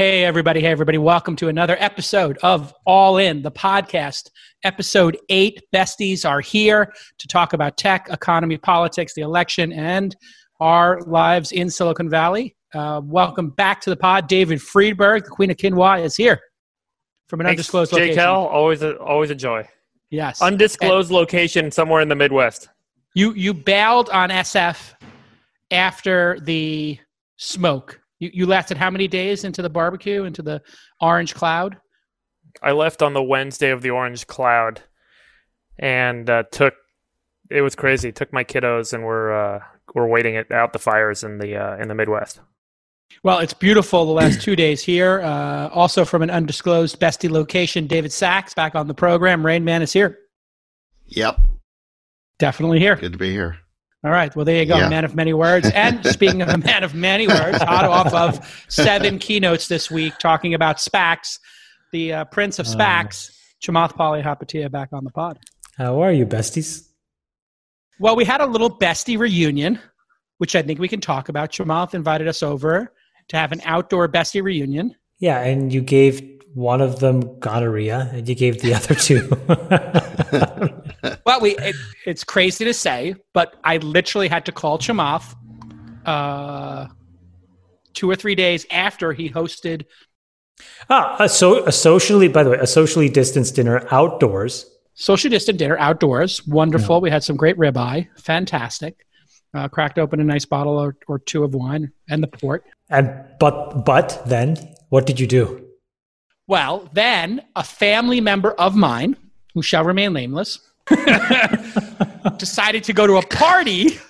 Hey, everybody. Hey, everybody. Welcome to another episode of All In, the podcast. Episode eight. Besties are here to talk about tech, economy, politics, the election, and our lives in Silicon Valley. Uh, welcome back to the pod. David Friedberg, the Queen of Quinoa, is here from an Thanks, undisclosed location. L, always a, always a joy. Yes. Undisclosed location somewhere in the Midwest. You you bailed on SF after the smoke. You you lasted how many days into the barbecue, into the orange cloud? I left on the Wednesday of the Orange Cloud, and uh, took. It was crazy. Took my kiddos, and we're uh, we're waiting it out the fires in the uh, in the Midwest. Well, it's beautiful the last two days here. Uh, also from an undisclosed bestie location, David Sacks back on the program. Rain Man is here. Yep. Definitely here. Good to be here. All right. Well, there you go. Yeah. Man of many words. And speaking of a man of many words, hot off of seven keynotes this week talking about SPACs, the uh, prince of SPACs, Chamath Palihapitiya back on the pod. How are you, besties? Well, we had a little bestie reunion, which I think we can talk about. Chamath invited us over to have an outdoor bestie reunion. Yeah, and you gave one of them gonorrhea, and you gave the other two. Well, we it, it's crazy to say, but I literally had to call Chamath uh, two or three days after he hosted. ah, a, so, a socially, by the way, a socially distanced dinner outdoors. Social distant dinner outdoors. Wonderful. We had some great ribeye. Fantastic. Uh, cracked open a nice bottle or, or two of wine and the port. And but but then what did you do? Well, then a family member of mine, who shall remain nameless, decided to go to a party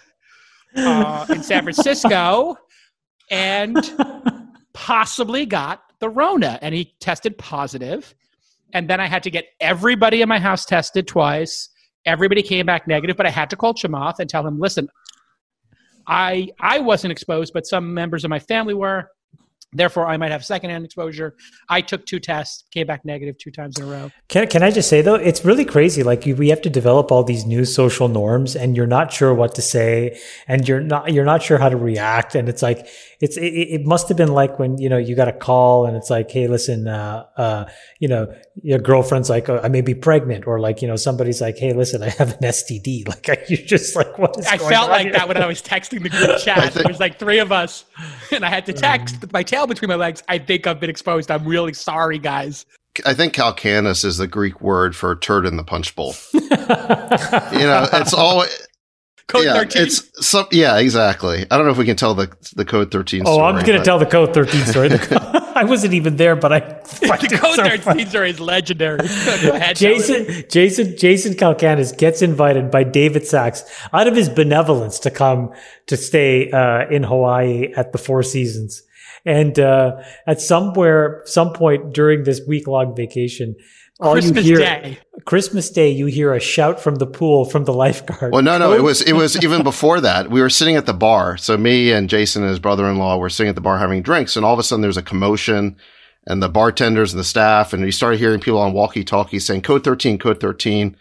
uh, in San Francisco and possibly got the Rona. And he tested positive. And then I had to get everybody in my house tested twice. Everybody came back negative, but I had to call Chamath and tell him, listen, I I wasn't exposed, but some members of my family were. Therefore, I might have secondhand exposure. I took two tests, came back negative two times in a row. Can can I just say though, it's really crazy. Like you, we have to develop all these new social norms, and you're not sure what to say, and you're not you're not sure how to react, and it's like it's it, it must have been like when you know you got a call, and it's like, hey, listen, uh, uh, you know, your girlfriend's like, oh, I may be pregnant, or like you know somebody's like, hey, listen, I have an STD. Like you're just like, what is? I going felt on like here? that when I was texting the group chat. think- There was like three of us, and I had to text with my tail between my legs. I think I've been exposed. I'm really sorry, guys. I think Calacanis is the Greek word for turd in the punch bowl. You know, it's always Code yeah, 13. it's some yeah, exactly. I don't know if we can tell the the code thirteen. Oh, story, I'm going to tell the code 13 story. The I wasn't even there, but I. the code 13 story is legendary. Jason, Jason, Jason Calacanis gets invited by David Sacks out of his benevolence to come to stay uh, in Hawaii at the Four Seasons. And uh, at somewhere, some point during this week long vacation, all Christmas you hear Day. Christmas Day, you hear a shout from the pool from the lifeguard. Well, no, no, it was it was even before that. We were sitting at the bar. So me and Jason and his brother-in-law were sitting at the bar having drinks, and all of a sudden there's a commotion, and the bartenders and the staff, and you started hearing people on walkie-talkies saying "Code 13, Code 13."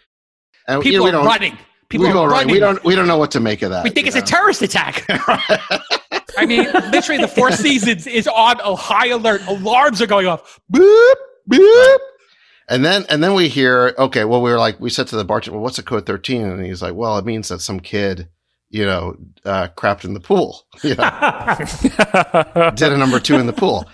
And you People know, we are don't, running. People we are don't, running. we don't we don't know what to make of that. We think you it's a terrorist attack. I mean, literally, the Four Seasons is on a high alert. Alarms are going off. Boop, boop. And then and then we hear, okay, well, we were like, we said to the bartender, well, what's a code 13? And he's like, well, it means that some kid, you know, uh, crapped in the pool, you know, did a number two in the pool.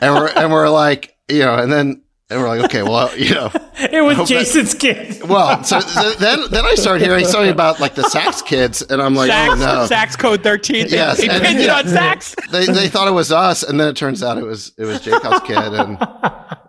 And we're, and we're like, you know, and then, and we're like, okay, well, you know, it was hope that- Jason's kid. well, so, so then, then I started hearing something about like the Sacks kids and I'm like, Sacks, oh no. Sacks code 13. Yes, They and- pinned it on Sacks. They, they thought it was us. And then it turns out it was, it was Jacob's kid. And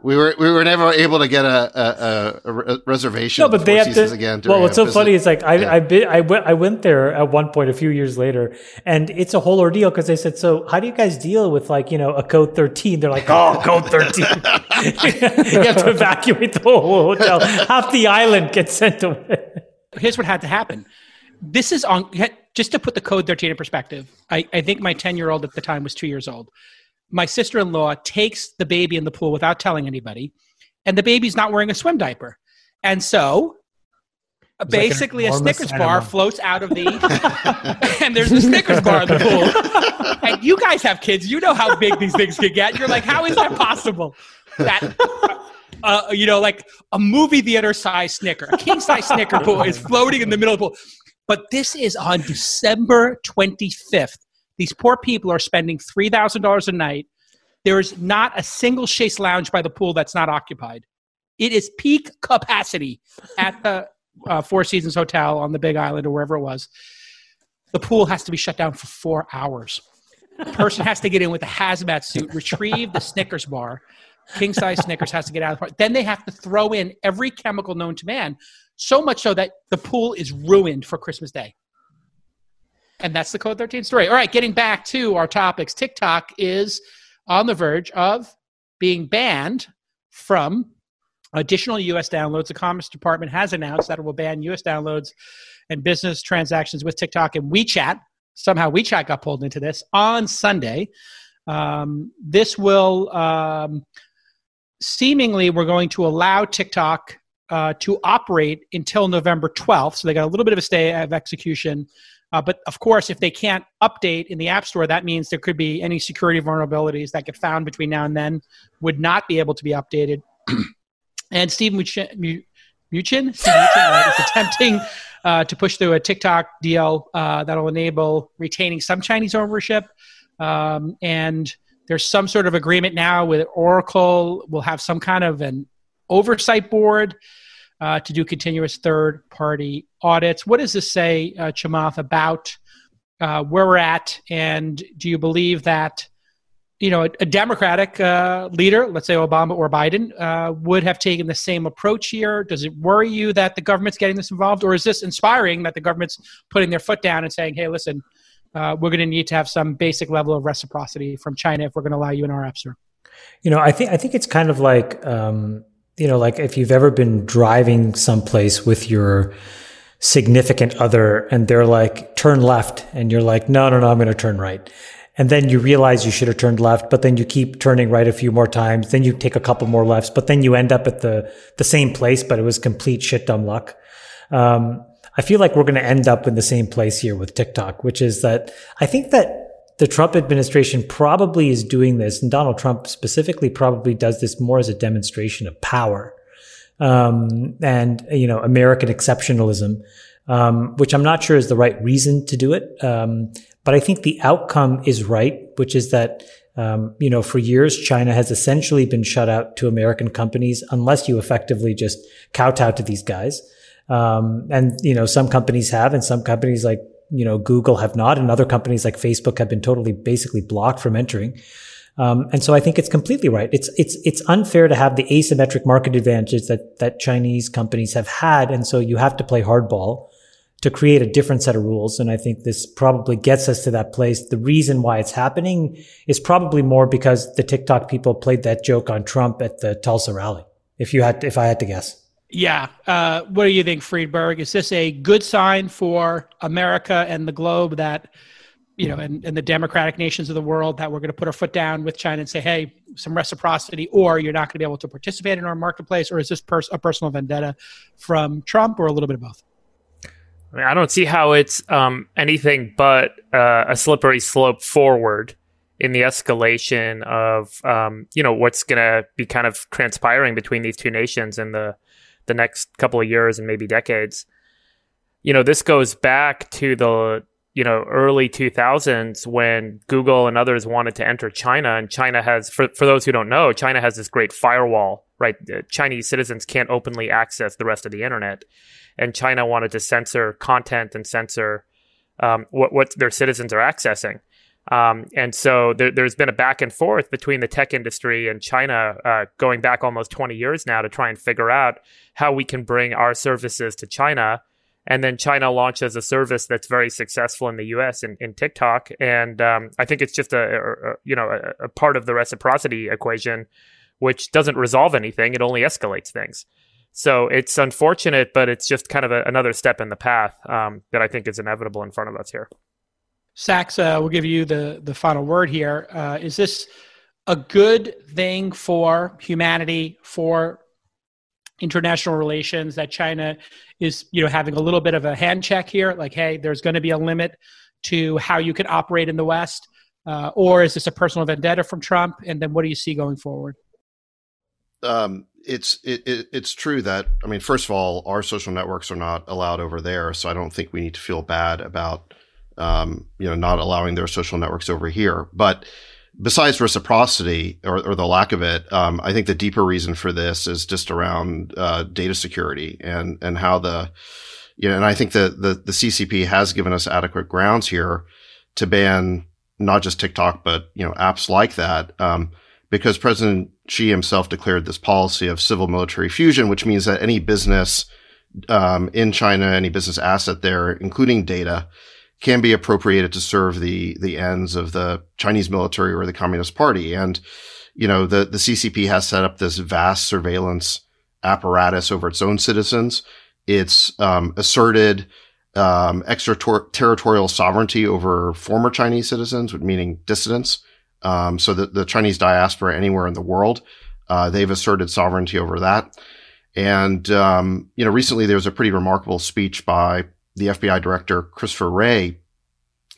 we were, we were never able to get a, a, a, a reservation. No, but they have to. again. well, what's so visit. funny is like I Yeah. I, been, I went I went there at one point a few years later, and it's a whole ordeal because they said, "So how do you guys deal with like you know a code 13? They're like, "Oh, code 13. you have to evacuate the whole hotel. Half the island gets sent away. Here's what had to happen. This is on, just to put the code 13 in perspective. I, I think my 10 year old at the time was two years old. My sister in law takes the baby in the pool without telling anybody, and the baby's not wearing a swim diaper. And so like basically a Snickers enema. bar floats out of the, and there's a Snickers bar in the pool. And you guys have kids, you know how big these things can get. You're like, how is that possible? That, uh, you know, like a movie theater size Snicker, a king size Snicker pool is floating in the middle of the pool. But this is on December 25th. These poor people are spending $3,000 a night. There is not a single chaise lounge by the pool that's not occupied. It is peak capacity at the uh, Four Seasons Hotel on the Big Island or wherever it was. The pool has to be shut down for four hours. The person has to get in with a hazmat suit, retrieve the Snickers bar. King size Snickers has to get out of the park. Then they have to throw in every chemical known to man, so much so that the pool is ruined for Christmas Day. And that's the Code 13 story. All right, getting back to our topics, TikTok is on the verge of being banned from additional US downloads. The Commerce Department has announced that it will ban US downloads and business transactions with TikTok and WeChat. Somehow WeChat got pulled into this on Sunday. Um, this will um, seemingly, we're going to allow TikTok uh, to operate until November 12th. So they got a little bit of a stay of execution. Uh, but of course, if they can't update in the App Store, that means there could be any security vulnerabilities that get found between now and then would not be able to be updated. and Steve Muchin, Muchin, Muchin right, is attempting uh, to push through a TikTok deal uh, that'll enable retaining some Chinese ownership. Um, and there's some sort of agreement now with Oracle. We'll have some kind of an oversight board uh, to do continuous third party audits. What does this say, uh, Chamath, about uh, where we're at? And do you believe that? You know, a, a Democratic uh, leader, let's say Obama or Biden, uh, would have taken the same approach here. Does it worry you that the government's getting this involved, or is this inspiring that the government's putting their foot down and saying, "Hey, listen, uh, we're going to need to have some basic level of reciprocity from China if we're going to allow you in our app store. You know, I think I think it's kind of like um, you know, like if you've ever been driving someplace with your significant other and they're like turn left and you're like no no no I'm going to turn right. And then you realize you should have turned left, but then you keep turning right a few more times. Then you take a couple more lefts, but then you end up at the the same place, but it was complete shit dumb luck. Um, I feel like we're going to end up in the same place here with TikTok, which is that I think that the Trump administration probably is doing this, and Donald Trump specifically probably does this more as a demonstration of power um, and you know American exceptionalism, um, which I'm not sure is the right reason to do it. Um, but I think the outcome is right, which is that um, you know for years China has essentially been shut out to American companies unless you effectively just kowtow to these guys. Um, and you know some companies have, and some companies like you know Google have not, and other companies like Facebook have been totally basically blocked from entering. Um, and so I think it's completely right. It's it's it's unfair to have the asymmetric market advantage that that Chinese companies have had, and so you have to play hardball to create a different set of rules. And I think this probably gets us to that place. The reason why it's happening is probably more because the TikTok people played that joke on Trump at the Tulsa rally. If you had, to, if I had to guess. Yeah. Uh, what do you think, Friedberg? Is this a good sign for America and the globe that, you know, and, and the democratic nations of the world that we're going to put our foot down with China and say, hey, some reciprocity, or you're not going to be able to participate in our marketplace? Or is this pers- a personal vendetta from Trump or a little bit of both? I mean, I don't see how it's um, anything but uh, a slippery slope forward in the escalation of um, you know what's going to be kind of transpiring between these two nations and the the next couple of years and maybe decades. You know, this goes back to the you know early 2000s when Google and others wanted to enter China, and China has for for those who don't know, China has this great firewall. Right, Uh, Chinese citizens can't openly access the rest of the internet, and China wanted to censor content and censor um, what what their citizens are accessing. Um, and so there, there's been a back and forth between the tech industry and China uh, going back almost 20 years now to try and figure out how we can bring our services to China. And then China launches a service that's very successful in the U.S. in, in TikTok, and um, I think it's just a, a a- you know a, a part of the reciprocity equation, which doesn't resolve anything; it only escalates things. So it's unfortunate, but it's just kind of another step in the path um, that I think is inevitable in front of us here. Sacks, uh, we'll give you the, the final word here. Uh, is this a good thing for humanity, for international relations that China is, you know, having a little bit of a hand check here? Like, hey, there's going to be a limit to how you can operate in the West, uh, or is this a personal vendetta from Trump? And then what do you see going forward? Um, it's it, it, it's true that I mean, first of all, our social networks are not allowed over there, so I don't think we need to feel bad about um, you know not allowing their social networks over here. But besides reciprocity or, or the lack of it, um, I think the deeper reason for this is just around uh, data security and and how the you know, and I think that the the CCP has given us adequate grounds here to ban not just TikTok but you know apps like that. Um, because President Xi himself declared this policy of civil military fusion, which means that any business um, in China, any business asset there, including data, can be appropriated to serve the the ends of the Chinese military or the Communist Party. And you know, the the CCP has set up this vast surveillance apparatus over its own citizens. It's um, asserted um, extraterritorial sovereignty over former Chinese citizens, meaning dissidents. Um, so the, the Chinese diaspora anywhere in the world, uh, they've asserted sovereignty over that. And, um, you know, recently there was a pretty remarkable speech by the FBI director, Christopher Wray,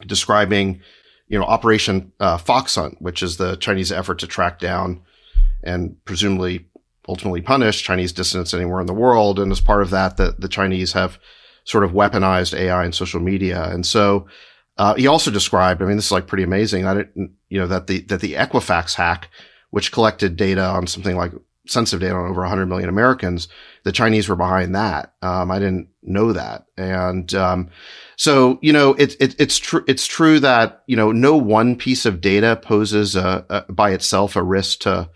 describing, you know, Operation uh, Fox Hunt, which is the Chinese effort to track down and presumably ultimately punish Chinese dissidents anywhere in the world. And as part of that, the, the Chinese have sort of weaponized AI and social media. And so, uh, he also described, I mean, this is like pretty amazing that you know, that the, that the Equifax hack, which collected data on something like sensitive data on over 100 million Americans, the Chinese were behind that. Um, I didn't know that. And, um, so, you know, it, it, it's true, it's true that, you know, no one piece of data poses a, a, by itself a risk to,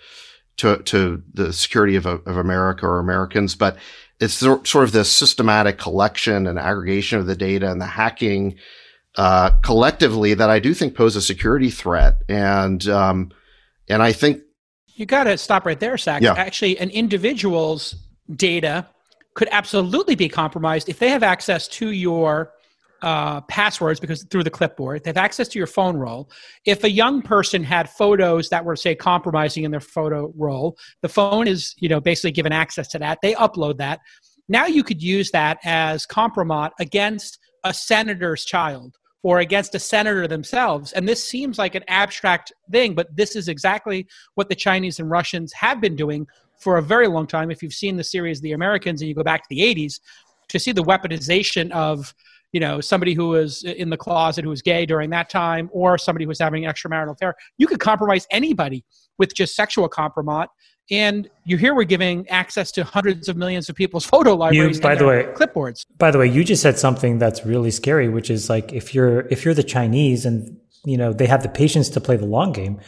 to, to the security of, of America or Americans, but it's sort of the systematic collection and aggregation of the data and the hacking uh, collectively that I do think pose a security threat. And um, and I think you got to stop right there, Zach. Yeah. Actually, an individual's data could absolutely be compromised if they have access to your uh, passwords because through the clipboard. They have access to your phone roll. If a young person had photos that were say compromising in their photo roll the phone is you know basically given access to that. They upload that. Now you could use that as compromise against a senator's child or against a senator themselves. And this seems like an abstract thing, but this is exactly what the Chinese and Russians have been doing for a very long time. If you've seen the series The Americans and you go back to the 80s, to see the weaponization of you know somebody who was in the closet who was gay during that time or somebody who was having an extramarital affair you could compromise anybody with just sexual compromise and you here we're giving access to hundreds of millions of people's photo libraries. You, by the way, clipboards. By the way, you just said something that's really scary, which is like if you're if you're the Chinese and you know they have the patience to play the long game,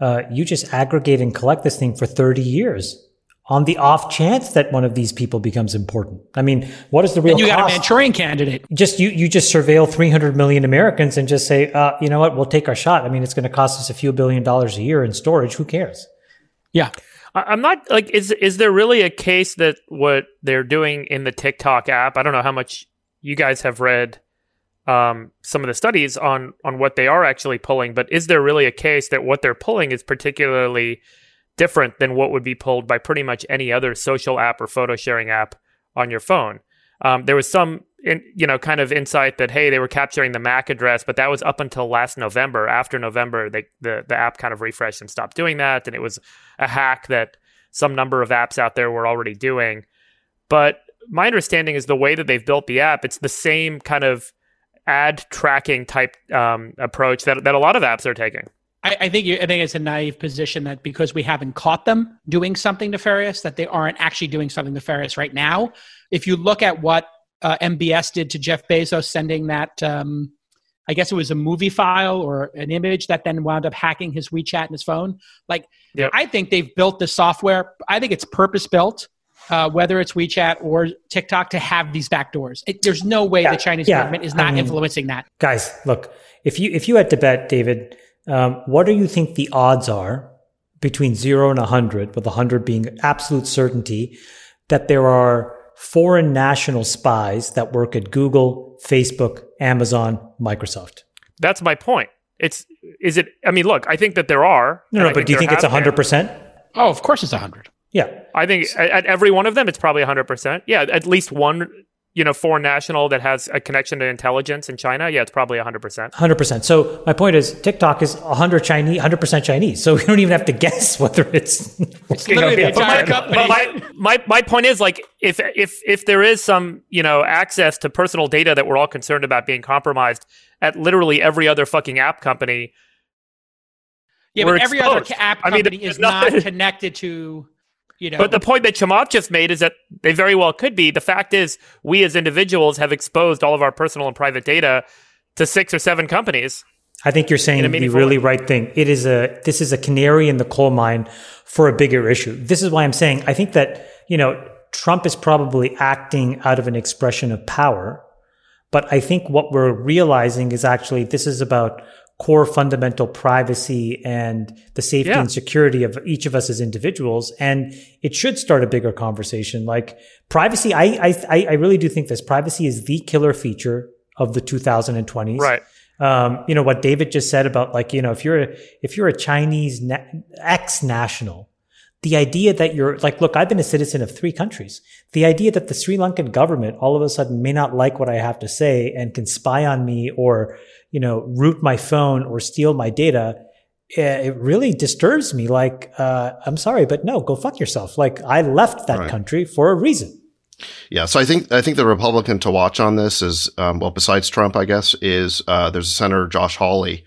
uh, you just aggregate and collect this thing for thirty years on the off chance that one of these people becomes important. I mean, what is the real? And you cost? got a Manchurian candidate. Just you, you just surveil 300 million Americans and just say, uh, you know what, we'll take our shot. I mean, it's going to cost us a few billion dollars a year in storage. Who cares? Yeah. I'm not like is is there really a case that what they're doing in the TikTok app? I don't know how much you guys have read um, some of the studies on on what they are actually pulling, but is there really a case that what they're pulling is particularly different than what would be pulled by pretty much any other social app or photo sharing app on your phone? Um, there was some in, you know, kind of insight that hey, they were capturing the MAC address, but that was up until last November. After November, they, the the app kind of refreshed and stopped doing that, and it was a hack that some number of apps out there were already doing. But my understanding is the way that they've built the app, it's the same kind of ad tracking type um, approach that that a lot of apps are taking. I, I think you, I think it's a naive position that because we haven't caught them doing something nefarious, that they aren't actually doing something nefarious right now. If you look at what uh, MBS did to Jeff Bezos, sending that, um, I guess it was a movie file or an image that then wound up hacking his WeChat and his phone. Like, yep. I think they've built the software. I think it's purpose built, uh, whether it's WeChat or TikTok, to have these backdoors. It, there's no way yeah, the Chinese yeah. government is not I mean, influencing that. Guys, look, if you if you had to bet, David, um, what do you think the odds are between zero and 100, with 100 being absolute certainty, that there are foreign national spies that work at Google, Facebook, Amazon, Microsoft. That's my point. It's is it? I mean, look, I think that there are. No, no, but do you think it's hundred percent? Oh, of course, it's hundred. Yeah. I think at, at every one of them, it's probably 100%. Yeah, at least one, you know, foreign national that has a connection to intelligence in China. Yeah, it's probably 100%. Hundred percent. So my point is, TikTok is hundred Chinese, hundred percent Chinese. So we don't even have to guess whether it's. It's literally the But my, but my, my my point is like if if if there is some you know access to personal data that we're all concerned about being compromised at literally every other fucking app company, yeah, but every other exposed. ca- app I mean, company there's is not nothing- connected to, you know. But the point that Chamath just made is that they very well could be. The fact is, we as individuals have exposed all of our personal and private data to six or seven companies. I think you're saying the really way. right thing. It is a this is a canary in the coal mine for a bigger issue. This is why I'm saying I think that you know Trump is probably acting out of an expression of power, but I think what we're realizing is actually this is about core fundamental privacy and the safety Yeah. and security of each of us as individuals, and it should start a bigger conversation. Like privacy, I I I really do think this privacy is the killer feature of the 2020s Right. um, you know what David just said about like you know if you're a, if you're a Chinese na- ex national, the idea that you're like look I've been a citizen of three countries. The idea that the Sri Lankan government all of a sudden may not like what I have to say and can spy on me or you know root my phone or steal my data. eh, It really disturbs me. Like, uh, I'm sorry, but no, go fuck yourself. Like, I left that Right. country for a reason. Yeah, so I think I think the Republican to watch on this is um, well, besides Trump, I guess, is uh, there's a Senator Josh Hawley,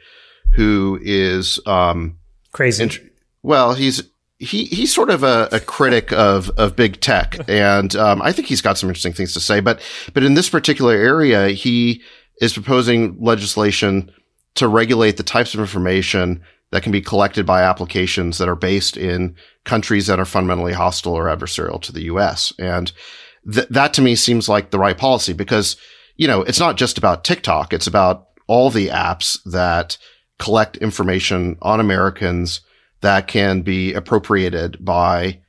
who is um, Crazy. int- well, he's he he's sort of a, a critic of of big tech, and um, I think he's got some interesting things to say. But but in this particular area, he is proposing legislation to regulate the types of information that can be collected by applications that are based in countries that are fundamentally hostile or adversarial to the U.S. and th- that to me seems like the right policy because, you know, it's not just about TikTok. It's about all the apps that collect information on Americans that can be appropriated by,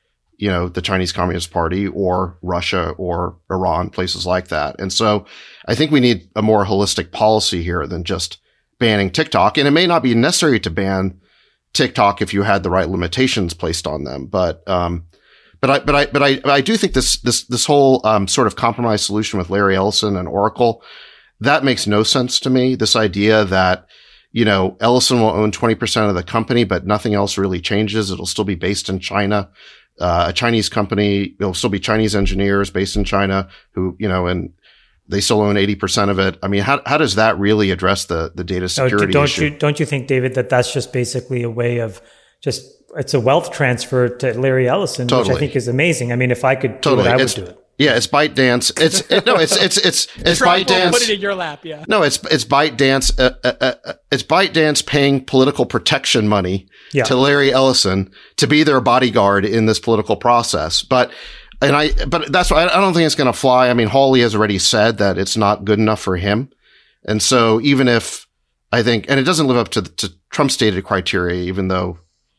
you know, the Chinese Communist Party or Russia or Iran, places like that. And so I think we need a more holistic policy here than just banning TikTok. And it may not be necessary to ban TikTok if you had the right limitations placed on them. But, um, but I, but I, but I, I do think this, this, this whole, um, sort of compromise solution with Larry Ellison and Oracle, that makes no sense to me. This idea that, you know, Ellison will own 20% of the company, but nothing else really changes. It'll still be based in China. Uh, a Chinese company, it'll still be Chinese engineers based in China who, you know, and they still own 80% of it. I mean, how, how does that really address the, the data No, security don't issue? you don't you think, David, that that's just basically a way of just it's a wealth transfer to Larry Ellison, which I think is amazing. I mean, if I could do Totally. it, I would do it. Yeah, it's ByteDance. It's it, no, it's it's it's it's Trump will ByteDance. put it in your lap, yeah. No, it's it's ByteDance. Uh, uh, uh, uh, it's ByteDance paying political protection money Yeah. to Larry Ellison to be their bodyguard in this political process. But and I, but that's why I don't think it's going to fly. I mean, Hawley has already said that it's not good enough for him, and so even if I think, and it doesn't live up to to Trump's stated criteria, even though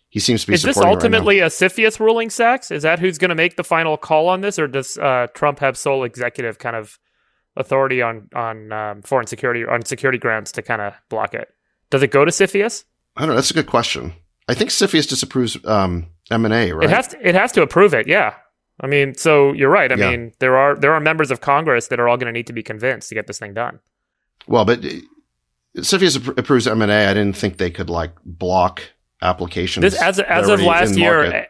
he seems to be Is this it right ultimately a CFIUS ruling, Sacks? Is that who's going to make the final call on this, or does uh, Trump have sole executive kind of authority on on um, foreign security on security grounds to kind of block it? Does it go to CFIUS? I don't know. That's a good question. I think CFIUS disapproves um, M and A, right? It has to, it has to approve it. Yeah. I mean, so you're right. I Yeah. mean, there are there are members of Congress that are all going to need to be convinced to get this thing done. Well, but uh, CFIUS approves M and A. I didn't think they could like block applications. This as as of last year, market.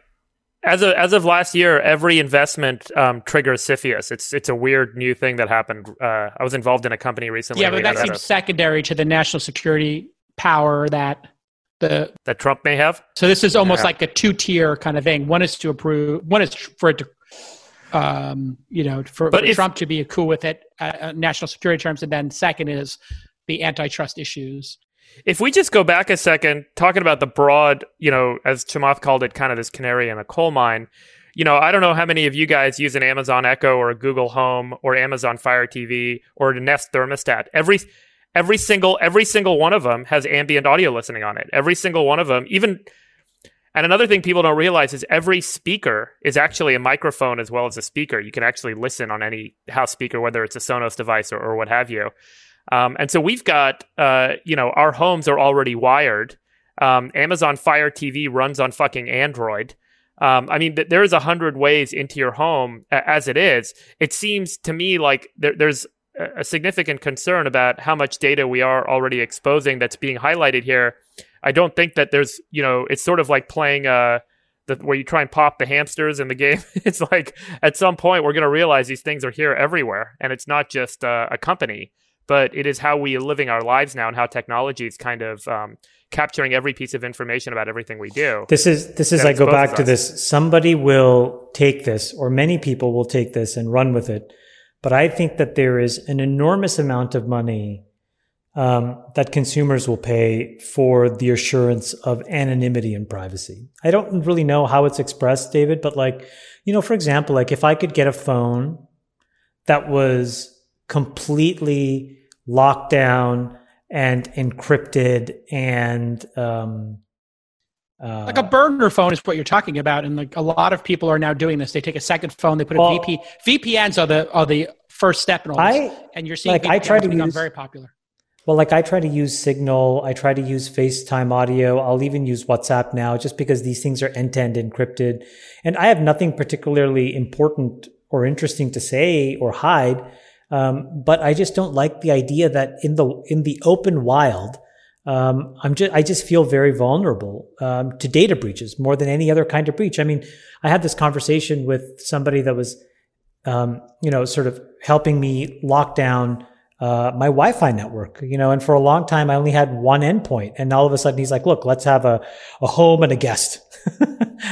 as of as of last year, every investment um, triggers CFIUS. It's it's a weird new thing that happened. Uh, I was involved in a company recently. Yeah, but that seems secondary to the national security power that the that Trump may have. so this is almost Yeah. like a two tier kind of thing. One is to approve. One is for it to, um, you know, for, But for if- Trump to be cool with it, uh, uh, national security terms, and then second is the antitrust issues. If we just go back a second, talking about the broad, you know, as Chamath called it, kind of this canary in a coal mine. You know, I don't know how many of you guys use an Amazon Echo or a Google Home or Amazon Fire TV or a Nest thermostat. Every every single every single one of them has ambient audio listening on it. Every single one of them, even and another thing people don't realize is every speaker is actually a microphone as well as a speaker. You can actually listen on any house speaker, whether it's a Sonos device or, or what have you. Um, and so we've got, uh, you know, our homes are already wired. Um, Amazon Fire TV runs on fucking Android. Um, I mean, there is a hundred ways into your home as it is. It seems to me like there, there's a significant concern about how much data we are already exposing that's being highlighted here. I don't think that there's, you know, it's sort of like playing uh, the, where you try and pop the hamsters in the game. it's like at some point we're going to realize these things are here everywhere, and it's not just uh, a company, but it is how we are living our lives now and how technology is kind of um, capturing every piece of information about everything we do. This is this is I go back to this. Somebody will take this, or many people will take this and run with it. But I think that there is an enormous amount of money um, that consumers will pay for the assurance of anonymity and privacy. I don't really know how it's expressed, David, but like, you know, for example, like if I could get a phone that was completely locked down and encrypted and um, uh, like a burner phone is what you're talking about, and like a lot of people are now doing this. They take a second phone, they put a Well- VP. VPNs are the are the first step in all this, I and you're seeing like, I try to become use- very popular. Well, like I try to use Signal, I try to use FaceTime audio. I'll even use WhatsApp now just because these things are end to end encrypted. And I have nothing particularly important or interesting to say or hide. Um, but I just don't like the idea that in the, in the open wild, um, I'm just, I just feel very vulnerable, um, to data breaches more than any other kind of breach. I mean, I had this conversation with somebody that was, um, you know, sort of helping me lock down, uh, my Wi-Fi network, you know, and for a long time I only had one endpoint, and all of a sudden he's like, "Look, let's have a, a home and a guest."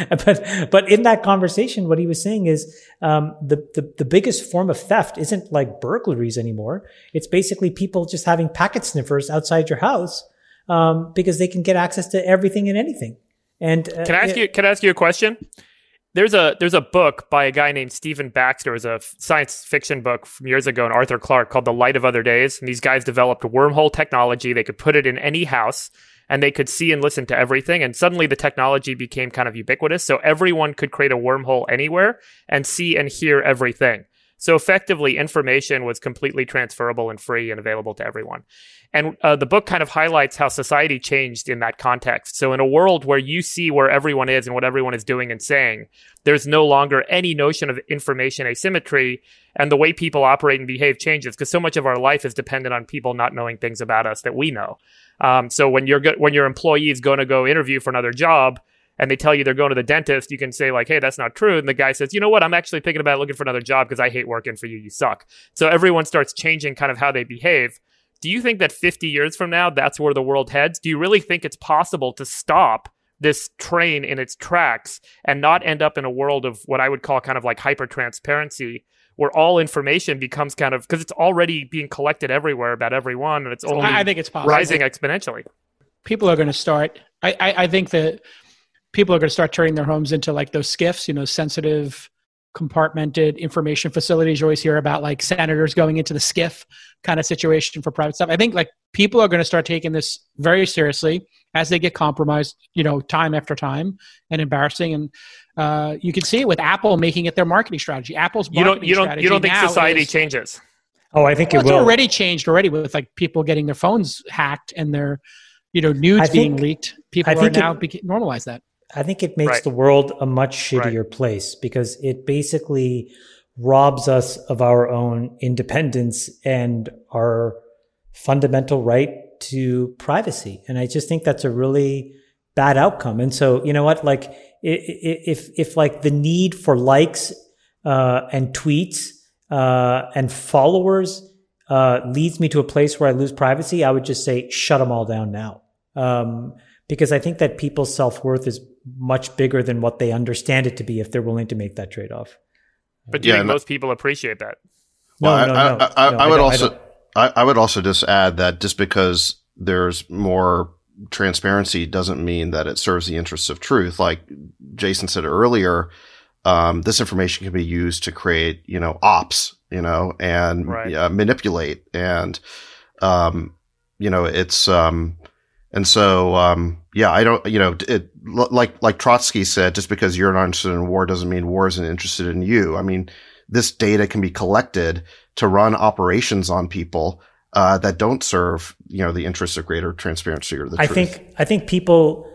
but but in that conversation, what he was saying is um, the, the the biggest form of theft isn't like burglaries anymore. It's basically people just having packet sniffers outside your house um, because they can get access to everything and anything. And uh, Can I ask you? Can I ask you a question? There's a there's a book by a guy named Stephen Baxter. It's a science fiction book from years ago, and Arthur Clarke called "The Light of Other Days." And these guys developed wormhole technology. They could put it in any house, and they could see and listen to everything. And suddenly, the technology became kind of ubiquitous, so everyone could create a wormhole anywhere and see and hear everything. So effectively, information was completely transferable and free and available to everyone. And uh, the book kind of highlights how society changed in that context. So, in a world where you see where everyone is and what everyone is doing and saying, there's no longer any notion of information asymmetry, and the way people operate and behave changes because so much of our life is dependent on people not knowing things about us that we know. Um, so, when your when your employee is going to go interview for another job, and they tell you they're going to the dentist, you can say like, "Hey, that's not true." And the guy says, "You know what? I'm actually thinking about looking for another job because I hate working for you. You suck." So everyone starts changing kind of how they behave. Do you think that 50 years from now, that's where the world heads? Do you really think it's possible to stop this train in its tracks and not end up in a world of what I would call kind of like hyper transparency, where all information becomes kind of because it's already being collected everywhere about everyone, and it's only I, think it's possible. rising exponentially. people are going to start. I, I, I think that people are going to start turning their homes into like those SCIFs, you know, sensitive, compartmented information facilities. You always hear about like senators going into the SCIF kind of situation for private stuff. I think like people are going to start taking this very seriously as they get compromised, you know, time after time and embarrassing. And uh, you can see it with Apple making it their marketing strategy. Apple's You don't, marketing you don't, strategy you don't think society is- changes? oh, I think well, it it's already changed already with like people getting their phones hacked and their you know nudes I being think- leaked. People I are think it- now beca- normalize that. I think it makes Right. the world a much shittier place because it basically robs us of our own independence and our fundamental right to privacy. And I just think that's a really bad outcome. And so, you know what? Like, if, if like the need for likes, uh, and tweets, uh, and followers, uh, leads me to a place where I lose privacy, I would just say, shut them all down now. Um, because I think that people's self worth is much bigger than what they understand it to be if they're willing to make that trade off. But do you Yeah, think most people appreciate that? No, Well, no, I, no. I, I, no, I would don't- also. I, I would also just add that just because there's more transparency doesn't mean that it serves the interests of truth. Like Jason said earlier, um, this information can be used to create, you know, ops, you know, and Right. uh, manipulate. And, um, you know, it's, um, and so, um, yeah, I don't, you know, it, like, like Trotsky said, just because you're not interested in war doesn't mean war isn't interested in you. I mean, this data can be collected to run operations on people, uh, that don't serve, you know, the interests of greater transparency or the I truth. think I think people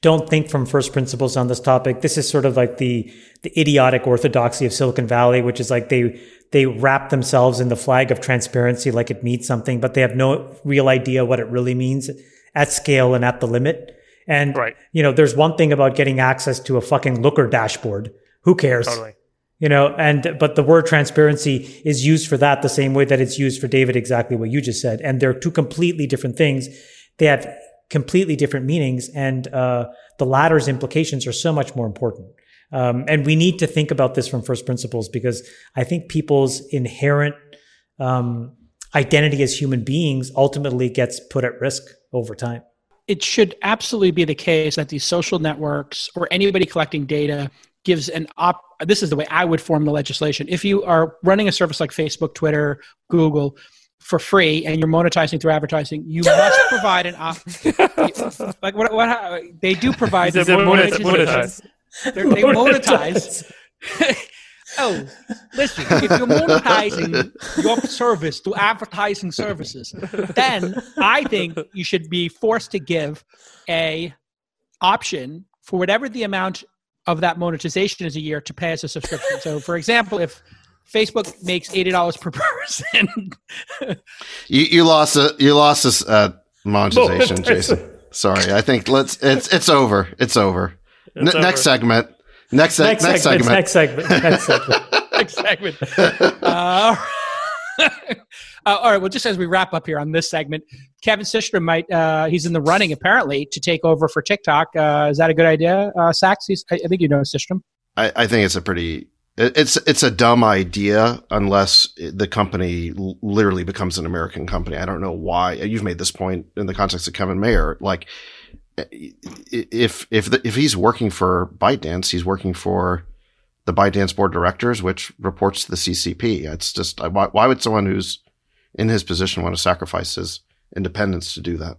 don't think from first principles on this topic. This is sort of like the the idiotic orthodoxy of Silicon Valley, which is like they they wrap themselves in the flag of transparency like it means something, but they have no real idea what it really means at scale and at the limit. And Right. you know, there's one thing about getting access to a fucking Looker dashboard. Who cares? Totally. You know, and but the word transparency is used for that the same way that it's used for David, exactly what you just said. And they're two completely different things. They have completely different meanings, and uh, the latter's implications are so much more important. Um, and we need to think about this from first principles because I think people's inherent um, identity as human beings ultimately gets put at risk over time. it should absolutely be the case that these social networks or anybody collecting data gives an op this is the way i would form the legislation if you are running a service like facebook twitter google for free and you're monetizing through advertising you must provide an op like what, what how- they do provide Is it monetize- monetization- monetize? They're- they monetize oh listen if you're monetizing your service to advertising services then i think you should be forced to give a option for whatever the amount of that monetization is a year to pay as a subscription so for example if facebook makes $80 per person You you lost a you lost this uh, monetization, Monetization. Jason. Sorry, I think let's it's it's over. It's over. N- It's Next segment. Next Next, next, segment, segment. Next segment. Next segment. next segment. Uh, uh, all right. Well, just as we wrap up here on this segment, Kevin Systrom might, uh, he's in the running apparently to take over for TikTok. Uh, is that a good idea, uh, Sacks? He's, I, I think you know Systrom. I, I think it's a pretty, it's it's a dumb idea unless the company literally becomes an American company. I don't know why. You've made this point in the context of Kevin Mayer. Like, if if the, if he's working for ByteDance, he's working for the ByteDance board of directors, which reports to the CCP. It's just why, why would someone who's in his position want to sacrifice his independence to do that?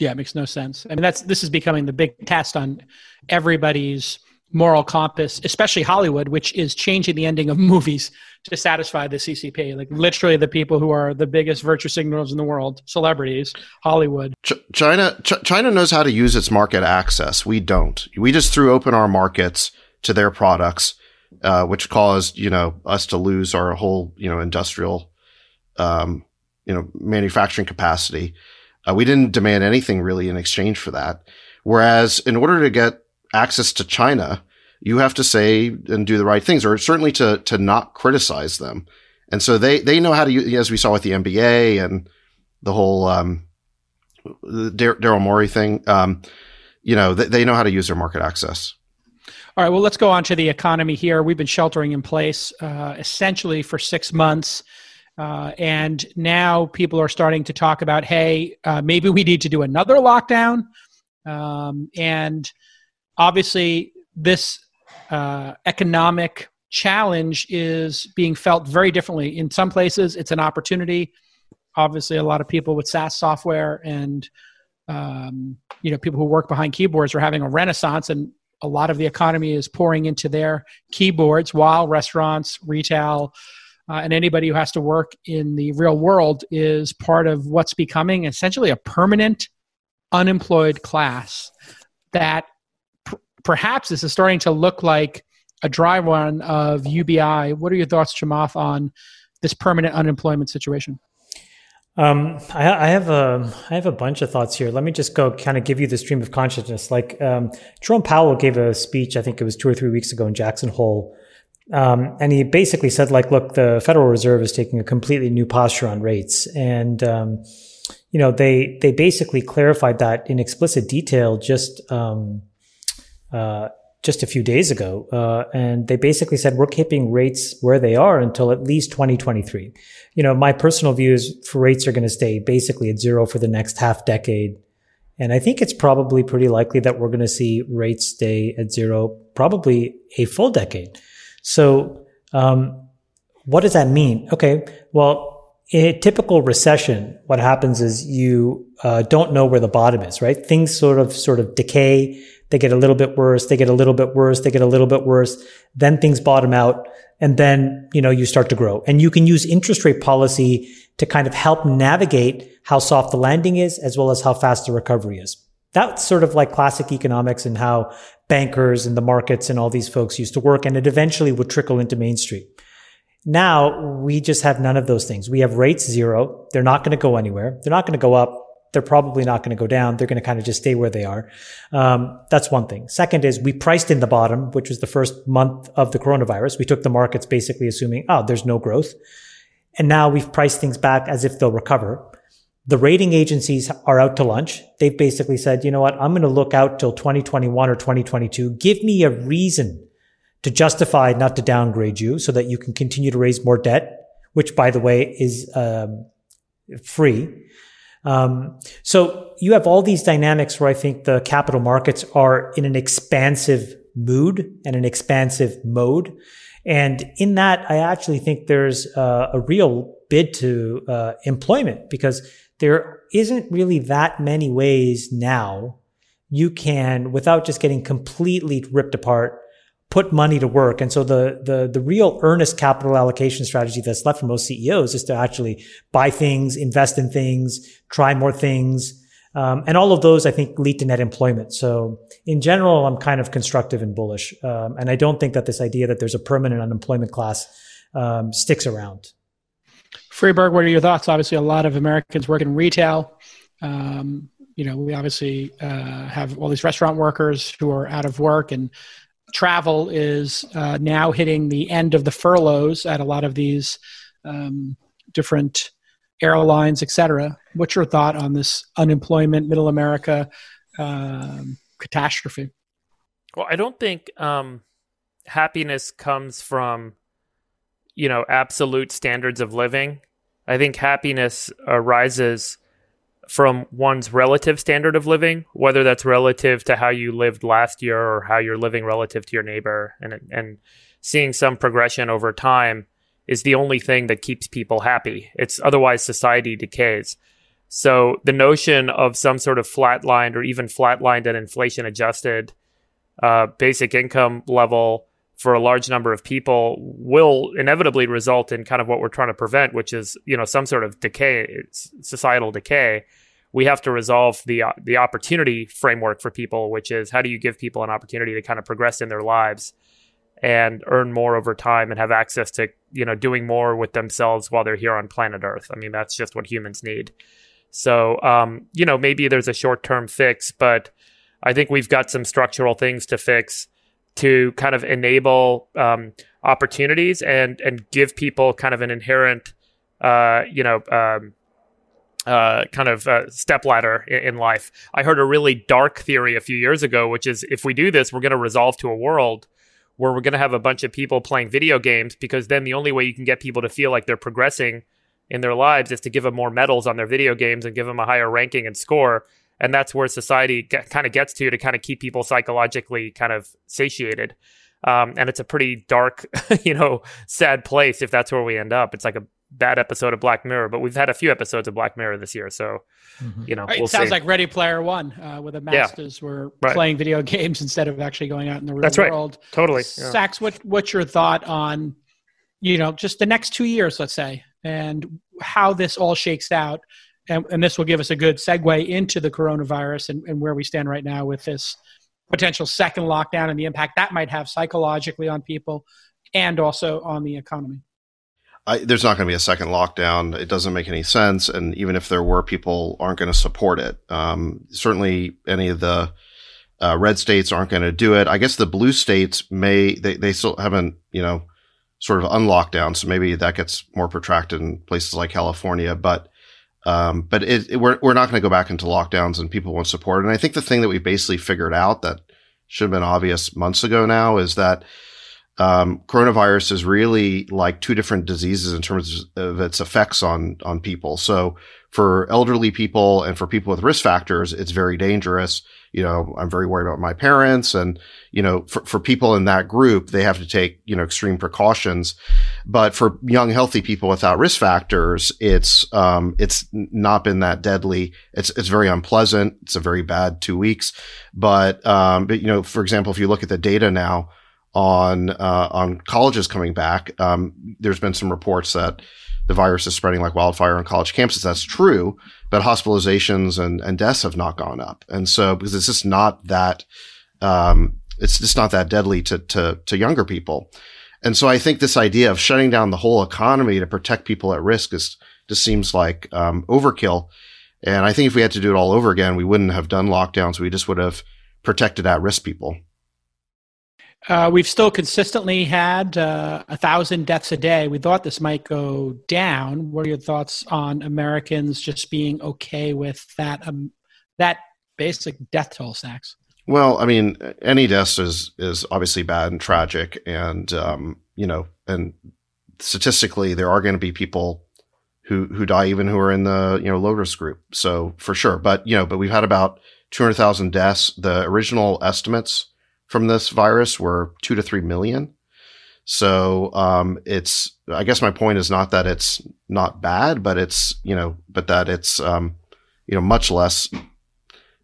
Yeah, it makes no sense. I mean, that's this is becoming the big test on everybody's moral compass, especially Hollywood, which is changing the ending of movies to satisfy the CCP. Like literally, the people who are the biggest virtue signals in the world, celebrities, Hollywood. Ch- China Ch- China knows how to use its market access. We don't. We just threw open our markets to their products, uh, which caused you know us to lose our whole you know industrial, um, you know manufacturing capacity. Uh, we didn't demand anything really in exchange for that. Whereas in order to get access to China, you have to say and do the right things, or certainly to to not criticize them. And so they they know how to use, as we saw with the NBA and the whole um, Daryl Morey thing. Um, you know, they, they know how to use their market access. All right, well, let's go on to the economy here. We've been sheltering in place uh, essentially for six months. Uh, and now people are starting to talk about, hey, uh, maybe we need to do another lockdown. Um, and obviously, this uh, economic challenge is being felt very differently. In some places, it's an opportunity. Obviously, a lot of people with SaaS software and um, you know people who work behind keyboards are having a renaissance, and a lot of the economy is pouring into their keyboards, while restaurants, retail, uh, and anybody who has to work in the real world is part of what's becoming essentially a permanent unemployed class that perhaps this is starting to look like a dry run of UBI. What are your thoughts, Chamath, on this permanent unemployment situation? Um, I, I have a I have a bunch of thoughts here. Let me just go kind of give you the stream of consciousness. Like um, Jerome Powell gave a speech, I think it was two or three weeks ago in Jackson Hole, um, and he basically said, like, look, the Federal Reserve is taking a completely new posture on rates, and um, you know they they basically clarified that in explicit detail just um, uh, just a few days ago, uh, and they basically said we're keeping rates where they are until at least 2023. You know, my personal view is for rates are going to stay basically at zero for the next half decade. And I think it's probably pretty likely that we're going to see rates stay at zero probably a full decade. So, um, what does that mean? Okay. Well, in a typical recession, what happens is you uh, don't know where the bottom is, right? Things sort of sort of decay. They get a little bit worse. They get a little bit worse. They get a little bit worse. Then things bottom out, and then you know you start to grow. And you can use interest rate policy to kind of help navigate how soft the landing is, as well as how fast the recovery is. That's sort of like classic economics and how bankers and the markets and all these folks used to work. And it eventually would trickle into Main Street. Now we just have none of those things. We have rates zero. They're not going to go anywhere. They're not going to go up. They're probably not going to go down. They're going to kind of just stay where they are. Um, that's one thing. Second is we priced in the bottom, which was the first month of the coronavirus. We took the markets basically assuming, oh, there's no growth. And now we've priced things back as if they'll recover. The rating agencies are out to lunch. They've basically said, you know what? I'm going to look out till 2021 or 2022. Give me a reason to justify not to downgrade you so that you can continue to raise more debt, which by the way is um, free. Um, so you have all these dynamics where I think the capital markets are in an expansive mood and an expansive mode. And in that, I actually think there's uh, a real bid to uh, employment because there isn't really that many ways now you can, without just getting completely ripped apart, put money to work. And so the, the, the real earnest capital allocation strategy that's left for most CEOs is to actually buy things, invest in things, try more things. Um, and all of those, I think, lead to net employment. So in general, I'm kind of constructive and bullish. Um, and I don't think that this idea that there's a permanent unemployment class um, sticks around. Friedberg, what are your thoughts? Obviously, a lot of Americans work in retail. Um, you know, we obviously uh, have all these restaurant workers who are out of work and travel is uh, now hitting the end of the furloughs at a lot of these um, different airlines, et cetera. What's your thought on this unemployment, middle America um, catastrophe? Well, I don't think um, happiness comes from, you know, absolute standards of living. I think happiness arises from one's relative standard of living, whether that's relative to how you lived last year or how you're living relative to your neighbor, and and seeing some progression over time is the only thing that keeps people happy. It's otherwise society decays. So the notion of some sort of flatlined or even flatlined and inflation adjusted uh, basic income level for a large number of people will inevitably result in kind of what we're trying to prevent, which is you know some sort of decay, societal decay. We have to resolve the the opportunity framework for people, which is how do you give people an opportunity to kind of progress in their lives and earn more over time and have access to you know doing more with themselves while they're here on planet Earth. I mean that's just what humans need. So um, you know maybe there's a short term fix, but I think we've got some structural things to fix to kind of enable um, opportunities and and give people kind of an inherent uh, you know um, uh, kind of uh, step ladder in, in, life. I heard a really dark theory a few years ago, which is if we do this, we're going to resolve to a world where we're going to have a bunch of people playing video games because then the only way you can get people to feel like they're progressing in their lives is to give them more medals on their video games and give them a higher ranking and score and that's where society get, kind of gets to to kind of keep people psychologically kind of satiated um, and it's a pretty dark you know sad place if that's where we end up it's like a bad episode of black mirror but we've had a few episodes of black mirror this year so mm-hmm. you know it we'll sounds see. like ready player one uh, where the masters yeah. were right. playing video games instead of actually going out in the real that's world right totally yeah. Sacks, what, what's your thought on you know just the next two years let's say and how this all shakes out and, and this will give us a good segue into the coronavirus and, and where we stand right now with this potential second lockdown and the impact that might have psychologically on people and also on the economy. I, there's not going to be a second lockdown. It doesn't make any sense. And even if there were, people aren't going to support it. Um, certainly, any of the uh, red states aren't going to do it. I guess the blue states may, they, they still haven't, you know, sort of unlocked down. So maybe that gets more protracted in places like California. But um, but it, it, we're, we're not going to go back into lockdowns and people won't support it. And I think the thing that we basically figured out that should have been obvious months ago now is that um, coronavirus is really like two different diseases in terms of its effects on on people. So for elderly people and for people with risk factors, it's very dangerous. You know, I'm very worried about my parents and, you know, for, for people in that group, they have to take, you know, extreme precautions. But for young, healthy people without risk factors, it's, um, it's not been that deadly. It's, it's very unpleasant. It's a very bad two weeks. But, um, but, you know, for example, if you look at the data now, on uh, on colleges coming back. Um, there's been some reports that the virus is spreading like wildfire on college campuses. That's true, but hospitalizations and, and deaths have not gone up. And so because it's just not that um, it's just not that deadly to to to younger people. And so I think this idea of shutting down the whole economy to protect people at risk is just seems like um, overkill. And I think if we had to do it all over again, we wouldn't have done lockdowns. We just would have protected at risk people. Uh, we've still consistently had uh, a thousand deaths a day. We thought this might go down. What are your thoughts on Americans just being okay with that um, that basic death toll, Sacks? Well, I mean, any death is is obviously bad and tragic, and um, you know, and statistically, there are going to be people who who die even who are in the you know low risk group. So for sure, but you know, but we've had about two hundred thousand deaths. The original estimates from this virus were two to three million. So um, it's I guess my point is not that it's not bad, but it's you know, but that it's um, you know much less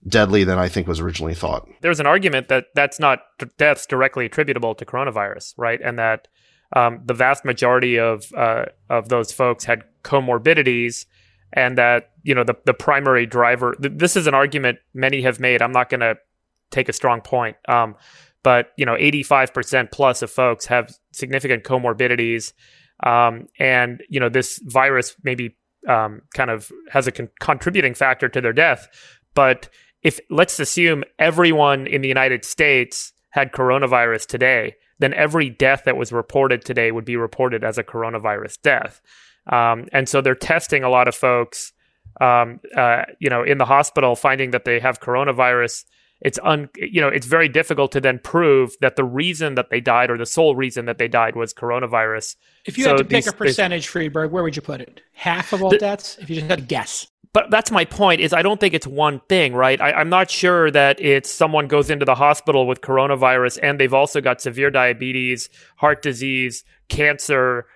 deadly than I think was originally thought. There's an argument that that's not deaths directly attributable to coronavirus, right? And that um, the vast majority of uh, of those folks had comorbidities, and that you know the the primary driver. Th- this is an argument many have made. I'm not going to take a strong point, um, but you know, 85% plus of folks have significant comorbidities, um, and you know this virus maybe um, kind of has a con- contributing factor to their death, but if let's assume everyone in the United States had coronavirus today, then every death that was reported today would be reported as a coronavirus death. Um, and so they're testing a lot of folks, um, uh, you know, in the hospital, finding that they have coronavirus. It's un, you know, it's very difficult to then prove that the reason that they died or the sole reason that they died was coronavirus. If you so had to pick these, a percentage, Friedberg, where would you put it? Half of all the, deaths? If you just had to guess but that's my point is i don't think it's one thing right I, am not sure that it's someone goes into the hospital with coronavirus and they've also got severe diabetes heart disease cancer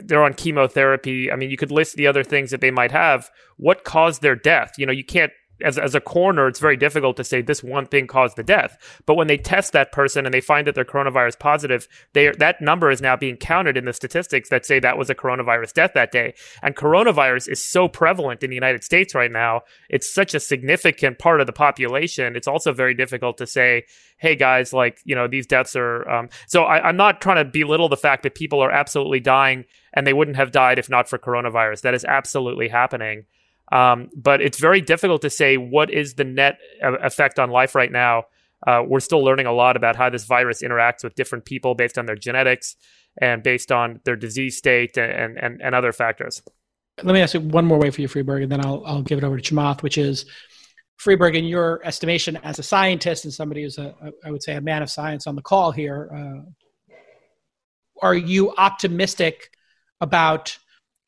they're on chemotherapy i mean you could list the other things that they might have what caused their death you know you can't as, as a coroner, it's very difficult to say this one thing caused the death. But when they test that person and they find that they're coronavirus positive, they that number is now being counted in the statistics that say that was a coronavirus death that day. And coronavirus is so prevalent in the United States right now; it's such a significant part of the population. It's also very difficult to say, "Hey guys, like you know these deaths are." Um, so I, I'm not trying to belittle the fact that people are absolutely dying and they wouldn't have died if not for coronavirus. That is absolutely happening. Um, but it's very difficult to say what is the net effect on life right now. Uh, we're still learning a lot about how this virus interacts with different people based on their genetics and based on their disease state and, and, and other factors. Let me ask you one more way for you, Friedberg, and then I'll, I'll give it over to Chamath, which is Friedberg, in your estimation as a scientist and somebody who's a, I would say, a man of science on the call here, uh, are you optimistic about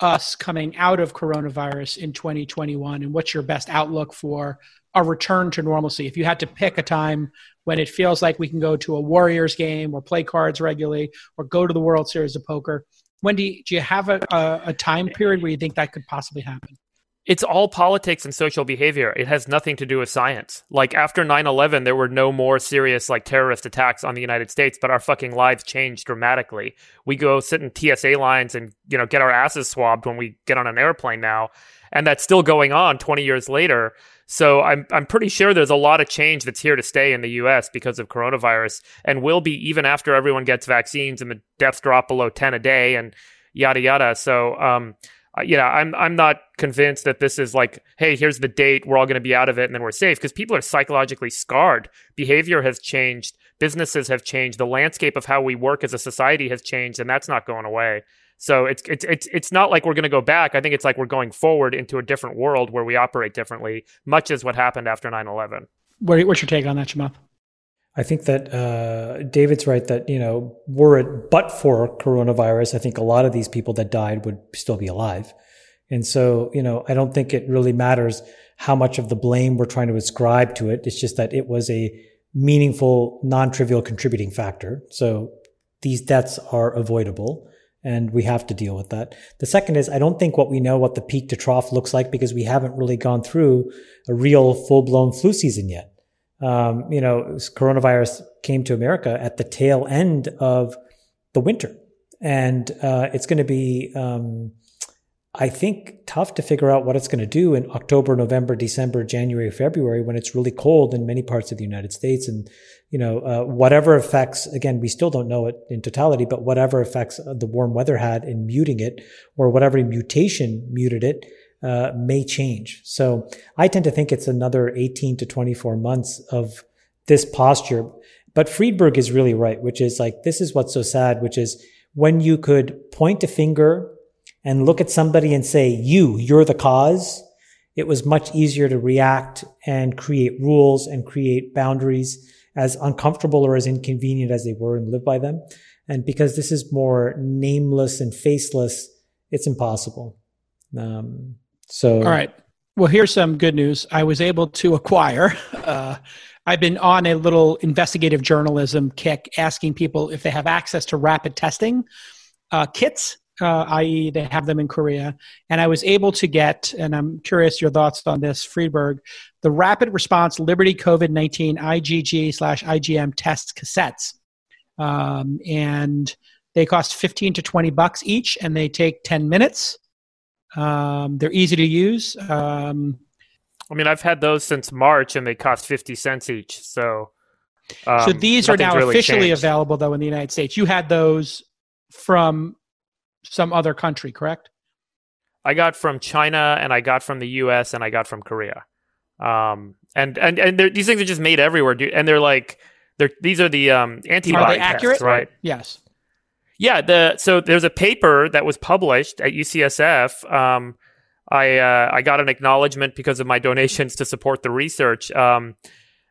us coming out of coronavirus in 2021 and what's your best outlook for a return to normalcy? If you had to pick a time when it feels like we can go to a warriors game or play cards regularly or go to the world series of poker when do you, do you have a, a, a time period where you think that could possibly happen it's all politics and social behavior. It has nothing to do with science. Like after 9/11 there were no more serious like terrorist attacks on the United States, but our fucking lives changed dramatically. We go sit in TSA lines and, you know, get our asses swabbed when we get on an airplane now, and that's still going on 20 years later. So I'm I'm pretty sure there's a lot of change that's here to stay in the US because of coronavirus and will be even after everyone gets vaccines and the deaths drop below 10 a day and yada yada. So um uh, you know, I'm I'm not convinced that this is like, hey, here's the date, we're all going to be out of it, and then we're safe because people are psychologically scarred. Behavior has changed, businesses have changed, the landscape of how we work as a society has changed, and that's not going away. So it's it's it's it's not like we're going to go back. I think it's like we're going forward into a different world where we operate differently, much as what happened after 9/11. What's your take on that, Chamath? I think that uh, David's right that, you know, were it but for coronavirus, I think a lot of these people that died would still be alive. And so, you know, I don't think it really matters how much of the blame we're trying to ascribe to it. It's just that it was a meaningful, non-trivial contributing factor. So these deaths are avoidable and we have to deal with that. The second is I don't think what we know what the peak to trough looks like because we haven't really gone through a real full blown flu season yet. Um, you know, coronavirus came to America at the tail end of the winter. And uh, it's going to be, um, I think, tough to figure out what it's going to do in October, November, December, January, February when it's really cold in many parts of the United States. And, you know, uh, whatever effects, again, we still don't know it in totality, but whatever effects the warm weather had in muting it or whatever mutation muted it, uh, may change. So I tend to think it's another 18 to 24 months of this posture. But Friedberg is really right, which is like, this is what's so sad, which is when you could point a finger and look at somebody and say, you, you're the cause, it was much easier to react and create rules and create boundaries as uncomfortable or as inconvenient as they were and live by them. And because this is more nameless and faceless, it's impossible. Um, so, all right. Well, here's some good news. I was able to acquire. Uh, I've been on a little investigative journalism kick, asking people if they have access to rapid testing uh, kits, uh, i.e., they have them in Korea. And I was able to get, and I'm curious your thoughts on this, Friedberg, the Rapid Response Liberty COVID 19 IgG slash IgM test cassettes. Um, and they cost 15 to 20 bucks each, and they take 10 minutes. Um, they're easy to use. Um, I mean, I've had those since March, and they cost fifty cents each. So, um, so these are now really officially changed. available, though, in the United States. You had those from some other country, correct? I got from China, and I got from the U.S., and I got from Korea. Um, and and and these things are just made everywhere, dude. And they're like, they're these are the um, antibody are they accurate? Tests, right? Yes. Yeah, the so there's a paper that was published at UCSF. Um, I uh, I got an acknowledgement because of my donations to support the research, um,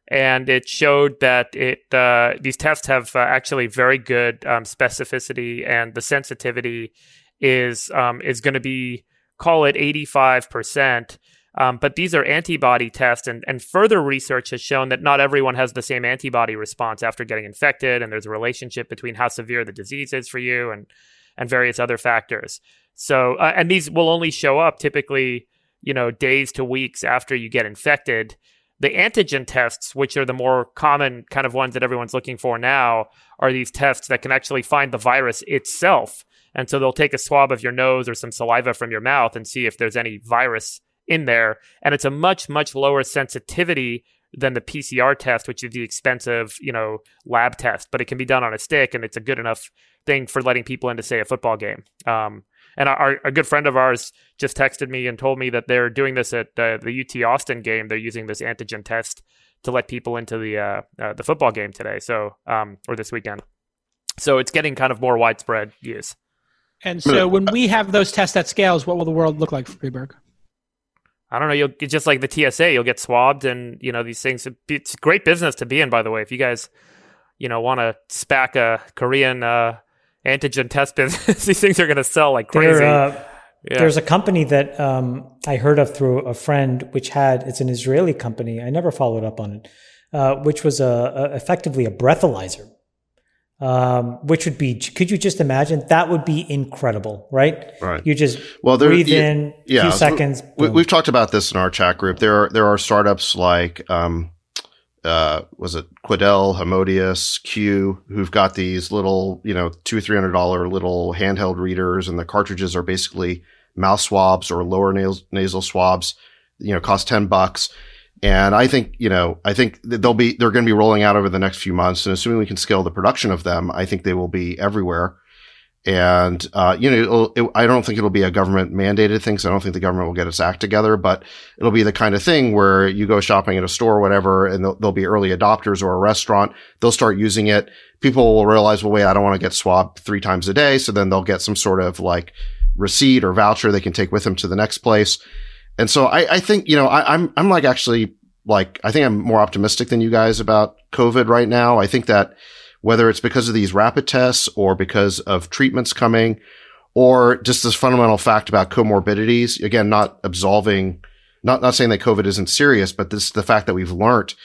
and it showed that it uh, these tests have uh, actually very good um, specificity, and the sensitivity is um, is going to be call it eighty five percent. Um, but these are antibody tests, and, and further research has shown that not everyone has the same antibody response after getting infected, and there's a relationship between how severe the disease is for you and and various other factors. So, uh, and these will only show up typically, you know, days to weeks after you get infected. The antigen tests, which are the more common kind of ones that everyone's looking for now, are these tests that can actually find the virus itself. And so they'll take a swab of your nose or some saliva from your mouth and see if there's any virus in there. And it's a much, much lower sensitivity than the PCR test, which is the expensive, you know, lab test. But it can be done on a stick, and it's a good enough thing for letting people into, say, a football game. Um, and our, a good friend of ours just texted me and told me that they're doing this at uh, the UT Austin game. They're using this antigen test to let people into the uh, uh, the football game today, so um, or this weekend. So it's getting kind of more widespread use. And so when we have those tests at scales, what will the world look like for Friedberg? I don't know. You'll just like the TSA. You'll get swabbed, and you know these things. It's great business to be in, by the way. If you guys, you know, want to SPAC a Korean uh, antigen test business, these things are going to sell like crazy. Uh, yeah. There's a company that um, I heard of through a friend, which had it's an Israeli company. I never followed up on it, uh, which was a, a, effectively a breathalyzer um, which would be could you just imagine? That would be incredible right? Right. You just well there, breathe you, in yeah, few seconds we, have talked about this in our chat group. There are there are startups like um, uh, was it Quidel, Haemonetius, Q, who've got these little, you know, two, three hundred dollar little handheld readers, and the cartridges are basically mouth swabs or lower nasal, nasal swabs. You know, cost ten bucks, and I think, you know, I think they'll be, they're going to be rolling out over the next few months. And assuming we can scale the production of them, I think they will be everywhere. And, uh, you know, it, I don't think it'll be a government mandated thing. So I don't think the government will get its act together, but it'll be the kind of thing where you go shopping at a store or whatever, and there'll, be early adopters or a restaurant. They'll start using it. People will realize, well, wait, I don't want to get swabbed three times a day. So then they'll get some sort of like receipt or voucher they can take with them to the next place and so I, I think, you know, I, I'm, I'm like actually like, I think I'm more optimistic than you guys about COVID right now. I think that whether it's because of these rapid tests or because of treatments coming or just this fundamental fact about comorbidities, again, not absolving, not, not saying that COVID isn't serious, but this, the fact that we've learned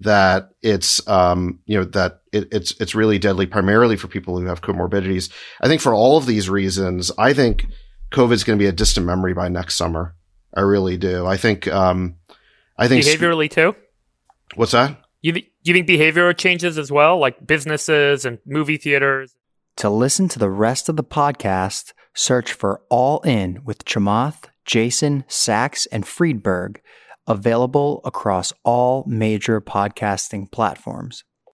that it's, um, you know, that it, it's, it's really deadly primarily for people who have comorbidities. I think for all of these reasons, I think COVID is going to be a distant memory by next summer. I really do. I think. Um, I think behaviorally too. What's that? You do do you think behavioral changes as well, like businesses and movie theaters? To listen to the rest of the podcast, search for All In with Chamath, Jason, Sacks, and Friedberg, available across all major podcasting platforms.